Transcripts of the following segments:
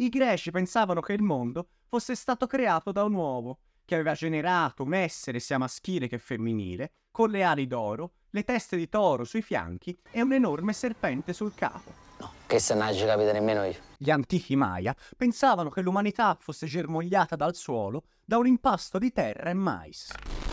I greci pensavano che il mondo fosse stato creato da un uovo, che aveva generato un essere sia maschile che femminile, con le ali d'oro, le teste di toro sui fianchi e un enorme serpente sul capo. No, che se non ci capite nemmeno io. Gli antichi Maya pensavano che l'umanità fosse germogliata dal suolo da un impasto di terra e mais.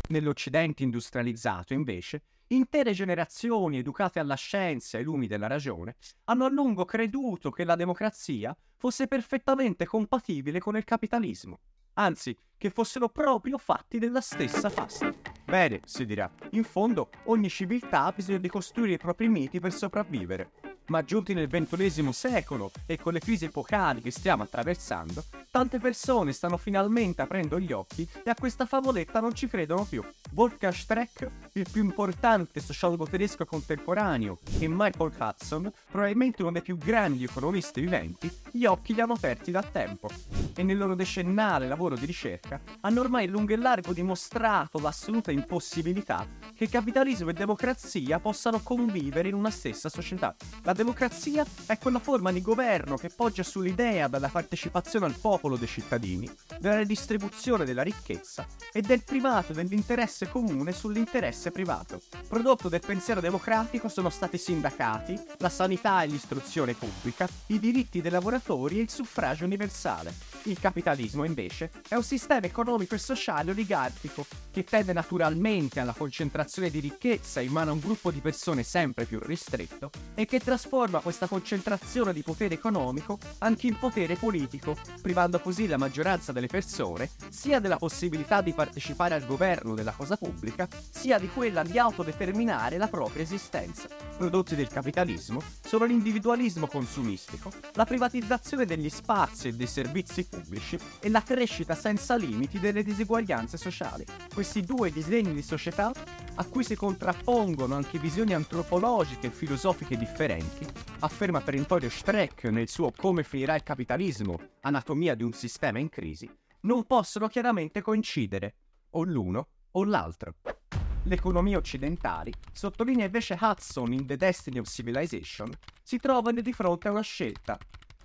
Nell'Occidente industrializzato, invece, intere generazioni educate alla scienza e lumi della ragione hanno a lungo creduto che la democrazia fosse perfettamente compatibile con il capitalismo anzi che fossero proprio fatti della stessa pasta. Bene, si dirà, in fondo ogni civiltà ha bisogno di costruire i propri miti per sopravvivere. Ma giunti nel XXI secolo e con le crisi epocali che stiamo attraversando, tante persone stanno finalmente aprendo gli occhi e a questa favoletta non ci credono più. Wolfgang Streck, il più importante sociologo tedesco contemporaneo, e Michael Hudson, probabilmente uno dei più grandi economisti viventi, gli occhi li hanno aperti da tempo. E nel loro decennale lavoro di ricerca hanno ormai lungo e largo dimostrato l'assoluta impossibilità che capitalismo e democrazia possano convivere in una stessa società. La democrazia è quella forma di governo che poggia sull'idea della partecipazione al popolo dei cittadini, della redistribuzione della ricchezza e del primato dell'interesse comune sull'interesse privato. Prodotto del pensiero democratico sono stati i sindacati, la sanità e l'istruzione pubblica, i diritti dei lavoratori e il suffragio universale. Il capitalismo, invece, è un sistema economico e sociale oligarchico che tende naturalmente alla concentrazione di ricchezza in mano a un gruppo di persone sempre più ristretto e che trasforma questa concentrazione di potere economico anche in potere politico, privando così la maggioranza delle persone sia della possibilità di partecipare al governo della cosa pubblica, sia di quella di autodeterminare la propria esistenza. Prodotti del capitalismo sono l'individualismo consumistico, la privatizzazione degli spazi e dei servizi pubblici e la crescita senza limiti delle diseguaglianze sociali. Questi due disegni di società, a cui si contrappongono anche visioni antropologiche e filosofiche differenti, afferma perentorio Streck nel suo Come finirà il capitalismo, anatomia di un sistema in crisi, non possono chiaramente coincidere, o l'uno o l'altro. Le economie occidentali, sottolinea invece Hudson in The Destiny of Civilization, si trovano di fronte a una scelta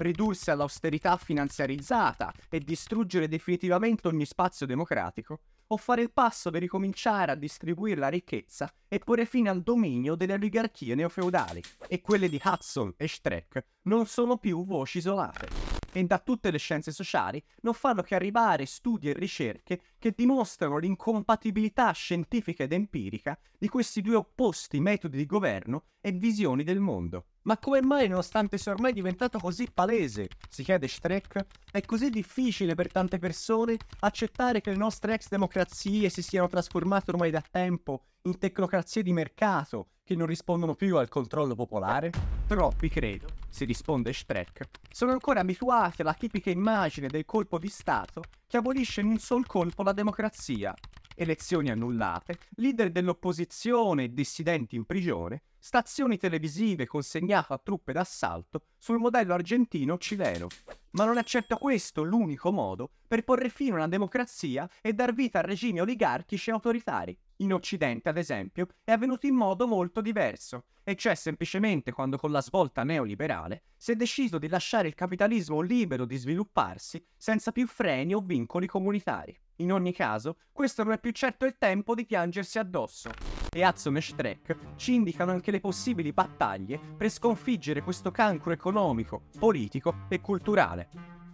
ridursi all'austerità finanziarizzata e distruggere definitivamente ogni spazio democratico, o fare il passo per ricominciare a distribuire la ricchezza e porre fine al dominio delle oligarchie neofeudali. E quelle di Hudson e Streck non sono più voci isolate e da tutte le scienze sociali non fanno che arrivare studi e ricerche che dimostrano l'incompatibilità scientifica ed empirica di questi due opposti metodi di governo e visioni del mondo. Ma come mai, nonostante sia ormai diventato così palese, si chiede Streck, è così difficile per tante persone accettare che le nostre ex democrazie si siano trasformate ormai da tempo in tecnocrazie di mercato che non rispondono più al controllo popolare? Troppi, credo, si risponde Streck, sono ancora abituati alla tipica immagine del colpo di Stato che abolisce in un sol colpo la democrazia. Elezioni annullate, leader dell'opposizione e dissidenti in prigione, stazioni televisive consegnate a truppe d'assalto sul modello argentino o cileno. Ma non è certo questo l'unico modo per porre fine a una democrazia e dar vita a regimi oligarchici e autoritari. In Occidente, ad esempio, è avvenuto in modo molto diverso, e cioè semplicemente quando con la svolta neoliberale si è deciso di lasciare il capitalismo libero di svilupparsi senza più freni o vincoli comunitari. In ogni caso, questo non è più certo il tempo di piangersi addosso. E Hudson e Streck ci indicano anche le possibili battaglie per sconfiggere questo cancro economico, politico e culturale.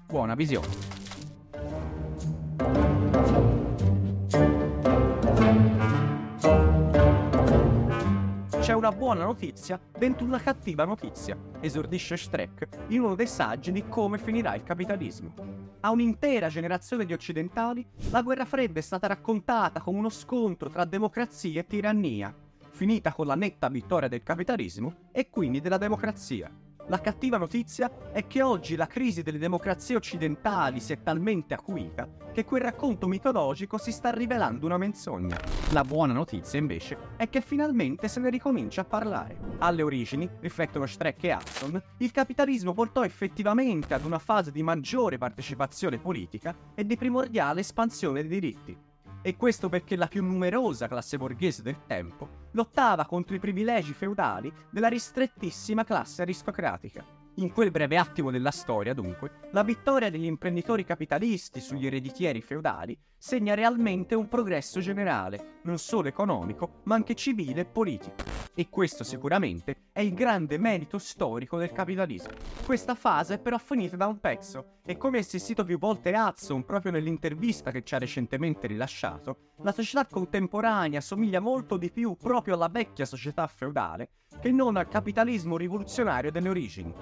Buona visione. C'è una buona notizia dentro una cattiva notizia, esordisce Streck in uno dei saggi di come finirà il capitalismo. A un'intera generazione di occidentali, la guerra fredda è stata raccontata come uno scontro tra democrazia e tirannia, finita con la netta vittoria del capitalismo e quindi della democrazia. La cattiva notizia è che oggi la crisi delle democrazie occidentali si è talmente acuita che quel racconto mitologico si sta rivelando una menzogna. La buona notizia invece è che finalmente se ne ricomincia a parlare. Alle origini, riflettono Streck e Hudson, il capitalismo portò effettivamente ad una fase di maggiore partecipazione politica e di primordiale espansione dei diritti. E questo perché la più numerosa classe borghese del tempo lottava contro i privilegi feudali della ristrettissima classe aristocratica. In quel breve attimo della storia, dunque, la vittoria degli imprenditori capitalisti sugli ereditieri feudali segna realmente un progresso generale, non solo economico, ma anche civile e politico. E questo sicuramente è il grande merito storico del capitalismo. Questa fase è però finita da un pezzo, e come ha assistito più volte Hudson proprio nell'intervista che ci ha recentemente rilasciato, la società contemporanea somiglia molto di più proprio alla vecchia società feudale che non al capitalismo rivoluzionario delle origini.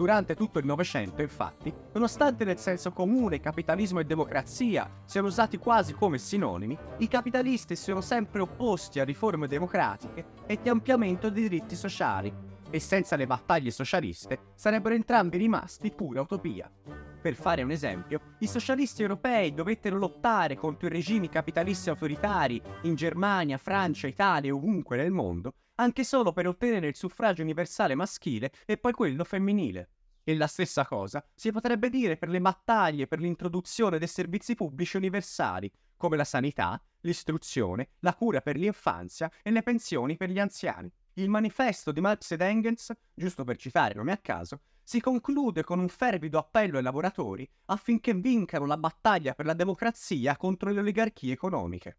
Durante tutto il Novecento, infatti, nonostante nel senso comune capitalismo e democrazia siano usati quasi come sinonimi, i capitalisti sono sempre opposti a riforme democratiche e di ampliamento dei diritti sociali, e senza le battaglie socialiste sarebbero entrambi rimasti pura utopia. Per fare un esempio, i socialisti europei dovettero lottare contro i regimi capitalisti autoritari in Germania, Francia, Italia e ovunque nel mondo, anche solo per ottenere il suffragio universale maschile e poi quello femminile. E la stessa cosa si potrebbe dire per le battaglie per l'introduzione dei servizi pubblici universali, come la sanità, l'istruzione, la cura per l'infanzia e le pensioni per gli anziani. Il manifesto di Marx ed Engels, giusto per citare nome a caso, si conclude con un fervido appello ai lavoratori affinché vincano la battaglia per la democrazia contro le oligarchie economiche.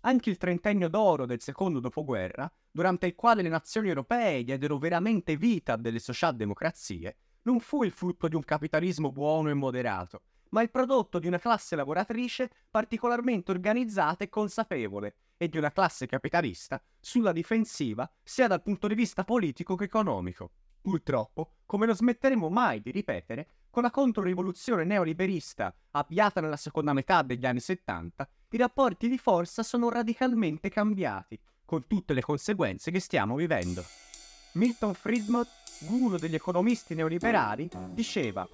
Anche il trentennio d'oro del secondo dopoguerra, durante il quale le nazioni europee diedero veramente vita a delle socialdemocrazie, non fu il frutto di un capitalismo buono e moderato, ma il prodotto di una classe lavoratrice particolarmente organizzata e consapevole, e di una classe capitalista sulla difensiva sia dal punto di vista politico che economico. Purtroppo, come non smetteremo mai di ripetere, con la controrivoluzione neoliberista avviata nella seconda metà degli anni 70, i rapporti di forza sono radicalmente cambiati, con tutte le conseguenze che stiamo vivendo. Milton Friedman, uno degli economisti neoliberali, diceva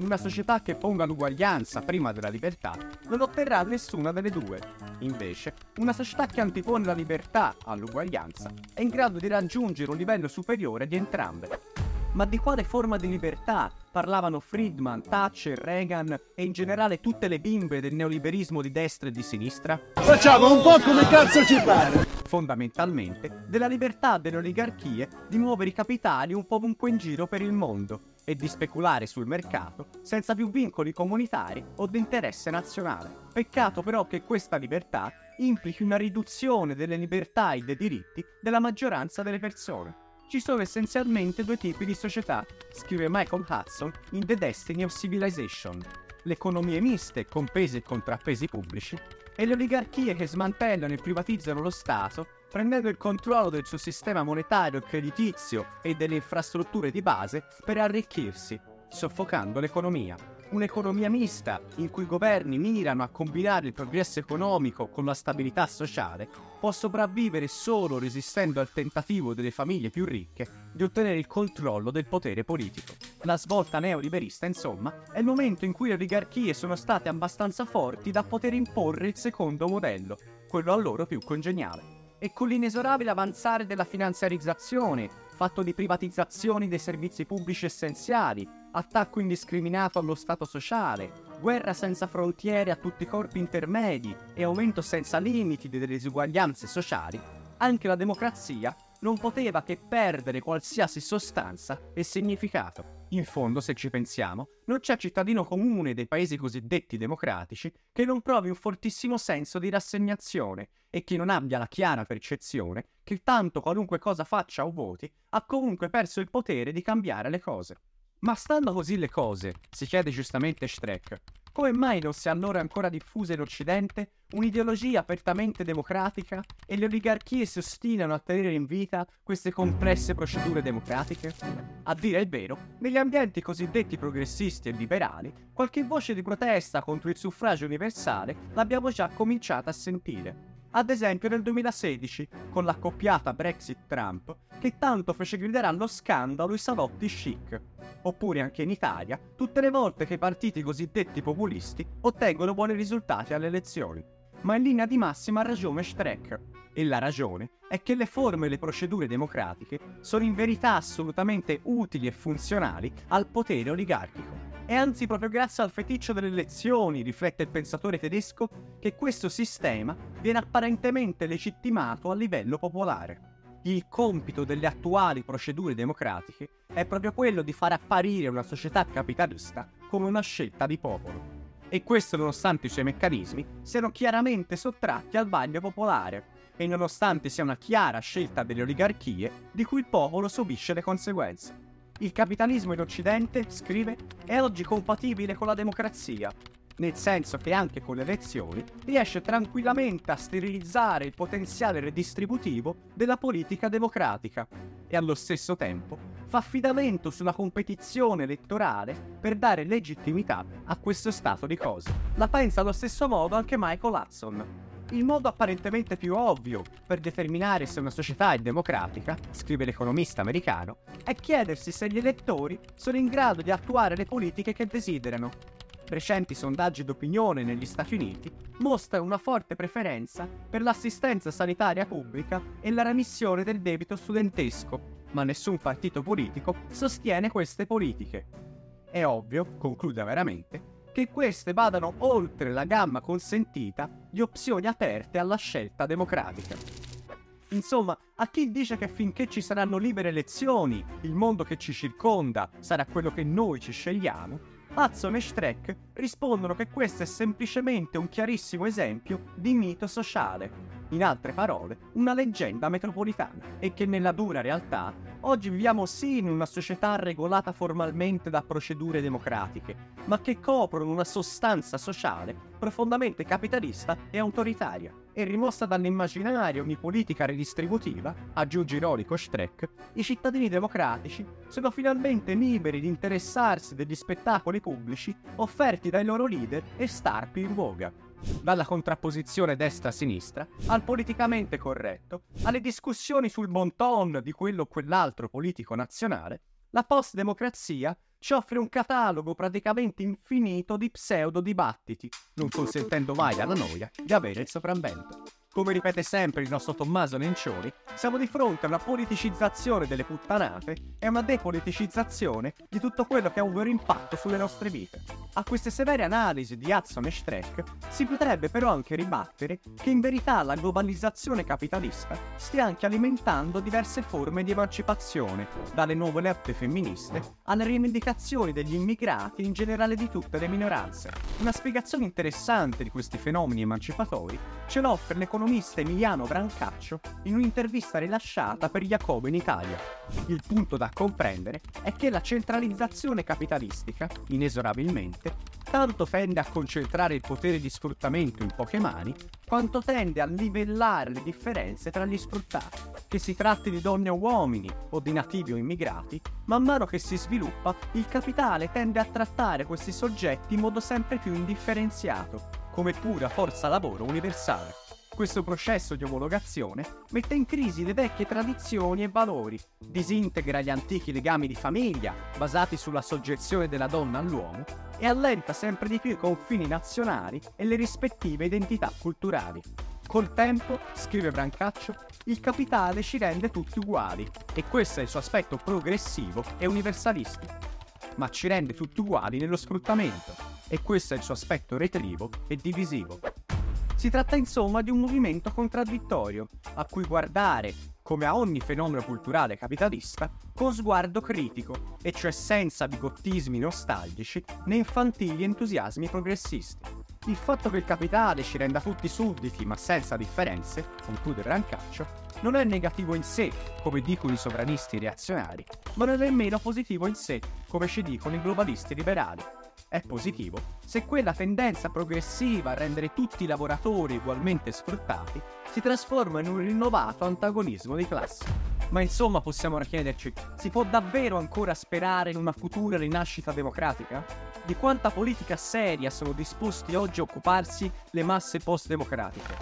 una società che ponga l'uguaglianza prima della libertà non otterrà nessuna delle due. Invece, una società che antipone la libertà all'uguaglianza è in grado di raggiungere un livello superiore di entrambe. Ma di quale forma di libertà parlavano Friedman, Thatcher, Reagan e in generale tutte le bimbe del neoliberismo di destra e di sinistra? Facciamo un po' come cazzo ci pare. Fondamentalmente della libertà delle oligarchie di muovere i capitali un po' ovunque in giro per il mondo e di speculare sul mercato senza più vincoli comunitari o di interesse nazionale. Peccato però che questa libertà implichi una riduzione delle libertà e dei diritti della maggioranza delle persone. Ci sono essenzialmente due tipi di società, scrive Michael Hudson in The Destiny of Civilization. Le economie miste, comprese e contrappesi pubblici, e le oligarchie che smantellano e privatizzano lo Stato, prendendo il controllo del suo sistema monetario e creditizio e delle infrastrutture di base per arricchirsi, soffocando l'economia un'economia mista in cui i governi mirano a combinare il progresso economico con la stabilità sociale può sopravvivere solo resistendo al tentativo delle famiglie più ricche di ottenere il controllo del potere politico. La svolta neoliberista, insomma, è il momento in cui le oligarchie sono state abbastanza forti da poter imporre il secondo modello, quello a loro più congeniale. E con l'inesorabile avanzare della finanziarizzazione, fatto di privatizzazioni dei servizi pubblici essenziali, attacco indiscriminato allo Stato sociale, guerra senza frontiere a tutti i corpi intermedi e aumento senza limiti delle disuguaglianze sociali, anche la democrazia non poteva che perdere qualsiasi sostanza e significato. In fondo, se ci pensiamo, non c'è cittadino comune dei paesi cosiddetti democratici che non provi un fortissimo senso di rassegnazione e che non abbia la chiara percezione che tanto qualunque cosa faccia o voti, ha comunque perso il potere di cambiare le cose. Ma stando così le cose, si chiede giustamente Streck, come mai non si è allora ancora diffusa in Occidente un'ideologia apertamente democratica e le oligarchie si ostinano a tenere in vita queste complesse procedure democratiche? A dire il vero, negli ambienti cosiddetti progressisti e liberali, qualche voce di protesta contro il suffragio universale l'abbiamo già cominciata a sentire ad esempio nel 2016, con l'accoppiata Brexit-Trump, che tanto fece gridare allo scandalo i salotti chic. Oppure anche in Italia, tutte le volte che i partiti cosiddetti populisti ottengono buoni risultati alle elezioni. Ma in linea di massima ha ragione Streck. E la ragione è che le forme e le procedure democratiche sono in verità assolutamente utili e funzionali al potere oligarchico. È anzi proprio grazie al feticcio delle elezioni, riflette il pensatore tedesco, che questo sistema viene apparentemente legittimato a livello popolare. il compito delle attuali procedure democratiche è proprio quello di far apparire una società capitalista come una scelta di popolo. E questo nonostante i suoi meccanismi siano chiaramente sottratti al bagno popolare e nonostante sia una chiara scelta delle oligarchie di cui il popolo subisce le conseguenze. Il capitalismo in Occidente, scrive, è oggi compatibile con la democrazia, nel senso che anche con le elezioni riesce tranquillamente a sterilizzare il potenziale redistributivo della politica democratica e allo stesso tempo fa affidamento sulla competizione elettorale per dare legittimità a questo stato di cose. La pensa allo stesso modo anche Michael Hudson. Il modo apparentemente più ovvio per determinare se una società è democratica, scrive l'economista americano, è chiedersi se gli elettori sono in grado di attuare le politiche che desiderano recenti sondaggi d'opinione negli Stati Uniti mostrano una forte preferenza per l'assistenza sanitaria pubblica e la remissione del debito studentesco, ma nessun partito politico sostiene queste politiche. È ovvio, conclude veramente, che queste vadano oltre la gamma consentita di opzioni aperte alla scelta democratica. Insomma, a chi dice che finché ci saranno libere elezioni, il mondo che ci circonda sarà quello che noi ci scegliamo, Hudson e Streck rispondono che questo è semplicemente un chiarissimo esempio di mito sociale, in altre parole, una leggenda metropolitana, e che nella dura realtà oggi viviamo sì in una società regolata formalmente da procedure democratiche, ma che coprono una sostanza sociale profondamente capitalista e autoritaria e rimossa dall'immaginario ogni politica redistributiva, aggiunge ironico Streck, i cittadini democratici sono finalmente liberi di interessarsi degli spettacoli pubblici offerti dai loro leader e star più in voga. Dalla contrapposizione destra-sinistra al politicamente corretto, alle discussioni sul bon ton di quello o quell'altro politico nazionale, la post-democrazia ci offre un catalogo praticamente infinito di pseudo-dibattiti, non consentendo mai alla noia di avere il sopravvento. Come ripete sempre il nostro Tommaso Nencioni, siamo di fronte a una politicizzazione delle puttanate e a una depoliticizzazione di tutto quello che ha un vero impatto sulle nostre vite. A queste severe analisi di Hudson e Streck si potrebbe però anche ribattere che in verità la globalizzazione capitalista stia anche alimentando diverse forme di emancipazione, dalle nuove lotte femministe alle rivendicazioni degli immigrati e in generale di tutte le minoranze. Una spiegazione interessante di questi fenomeni emancipatori ce l'offre l'economista Emiliano Brancaccio in un'intervista rilasciata per Jacobo in Italia. Il punto da comprendere è che la centralizzazione capitalistica, inesorabilmente, tanto tende a concentrare il potere di sfruttamento in poche mani, quanto tende a livellare le differenze tra gli sfruttati. Che si tratti di donne o uomini, o di nativi o immigrati, man mano che si sviluppa, il capitale tende a trattare questi soggetti in modo sempre più indifferenziato, come pura forza lavoro universale. Questo processo di omologazione mette in crisi le vecchie tradizioni e valori, disintegra gli antichi legami di famiglia basati sulla soggezione della donna all'uomo e allenta sempre di più i confini nazionali e le rispettive identità culturali. Col tempo, scrive Brancaccio, il capitale ci rende tutti uguali e questo è il suo aspetto progressivo e universalistico. Ma ci rende tutti uguali nello sfruttamento e questo è il suo aspetto retrivo e divisivo. Si tratta insomma di un movimento contraddittorio, a cui guardare, come a ogni fenomeno culturale capitalista, con sguardo critico, e cioè senza bigottismi nostalgici né infantili entusiasmi progressisti. Il fatto che il capitale ci renda tutti sudditi ma senza differenze, conclude Brancaccio, non è negativo in sé, come dicono i sovranisti reazionari, ma non è nemmeno positivo in sé, come ci dicono i globalisti liberali è positivo se quella tendenza progressiva a rendere tutti i lavoratori ugualmente sfruttati si trasforma in un rinnovato antagonismo di classe. Ma insomma possiamo chiederci, si può davvero ancora sperare in una futura rinascita democratica? Di quanta politica seria sono disposti oggi a occuparsi le masse post-democratiche?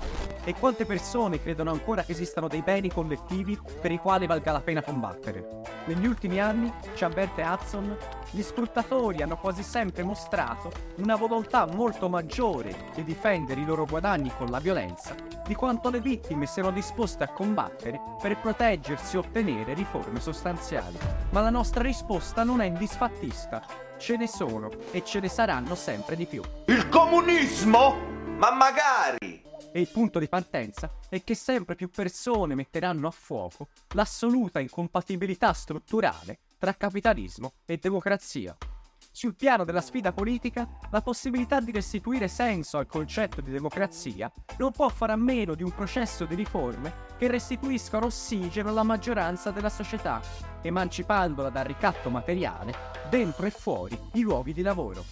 E quante persone credono ancora che esistano dei beni collettivi per i quali valga la pena combattere? Negli ultimi anni, ci avverte Hudson, gli sfruttatori hanno quasi sempre mostrato una volontà molto maggiore di difendere i loro guadagni con la violenza di quanto le vittime siano disposte a combattere per proteggersi e ottenere riforme sostanziali. Ma la nostra risposta non è indisfattista. Ce ne sono e ce ne saranno sempre di più. Il comunismo? Ma magari! E il punto di partenza è che sempre più persone metteranno a fuoco l'assoluta incompatibilità strutturale tra capitalismo e democrazia. Sul piano della sfida politica, la possibilità di restituire senso al concetto di democrazia non può fare a meno di un processo di riforme che restituiscano ossigeno alla maggioranza della società, emancipandola dal ricatto materiale dentro e fuori i luoghi di lavoro.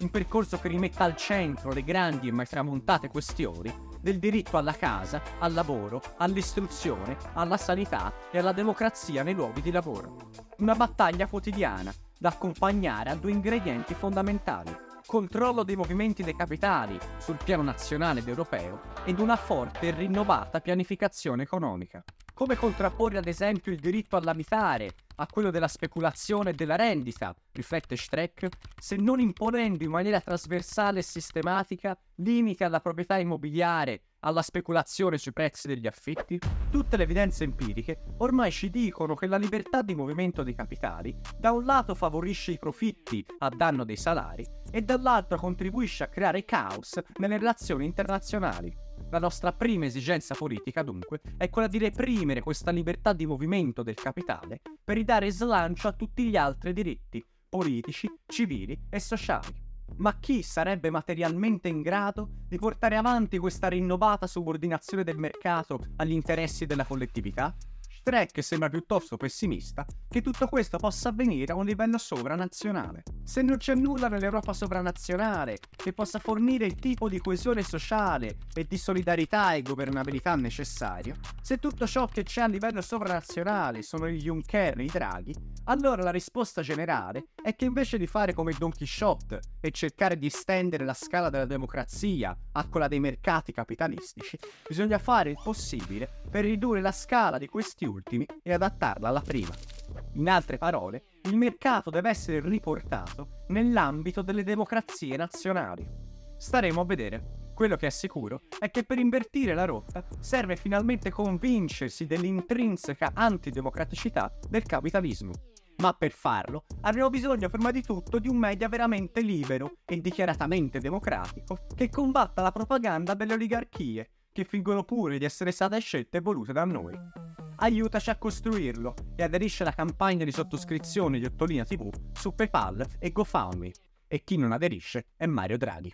Un percorso che rimetta al centro le grandi e mai tramontate questioni del diritto alla casa, al lavoro, all'istruzione, alla sanità e alla democrazia nei luoghi di lavoro. Una battaglia quotidiana da accompagnare a due ingredienti fondamentali. Controllo dei movimenti dei capitali sul piano nazionale ed europeo ed una forte e rinnovata pianificazione economica. Come contrapporre ad esempio il diritto all'abitare a quello della speculazione e della rendita, riflette Streck, se non imponendo in maniera trasversale e sistematica limiti alla proprietà immobiliare, alla speculazione sui prezzi degli affitti? Tutte le evidenze empiriche ormai ci dicono che la libertà di movimento dei capitali da un lato favorisce i profitti a danno dei salari e dall'altro contribuisce a creare caos nelle relazioni internazionali. La nostra prima esigenza politica, dunque, è quella di reprimere questa libertà di movimento del capitale per ridare slancio a tutti gli altri diritti politici, civili e sociali. Ma chi sarebbe materialmente in grado di portare avanti questa rinnovata subordinazione del mercato agli interessi della collettività? Streck sembra piuttosto pessimista che tutto questo possa avvenire a un livello sovranazionale. Se non c'è nulla nell'Europa sovranazionale che possa fornire il tipo di coesione sociale e di solidarietà e governabilità necessario, se tutto ciò che c'è a livello sovranazionale sono gli Juncker e i Draghi, allora la risposta generale è che invece di fare come Don Quixote e cercare di estendere la scala della democrazia a quella dei mercati capitalistici, bisogna fare il possibile per ridurre la scala di questi ultimi e adattarla alla prima. In altre parole, il mercato deve essere riportato nell'ambito delle democrazie nazionali. Staremo a vedere. Quello che è sicuro è che per invertire la rotta serve finalmente convincersi dell'intrinseca antidemocraticità del capitalismo. Ma per farlo avremo bisogno prima di tutto di un media veramente libero e dichiaratamente democratico che combatta la propaganda delle oligarchie, che fingono pure di essere state scelte e volute da noi. Aiutaci a costruirlo e aderisci alla campagna di sottoscrizione di Ottolina TV su PayPal e GoFundMe. E chi non aderisce è Mario Draghi.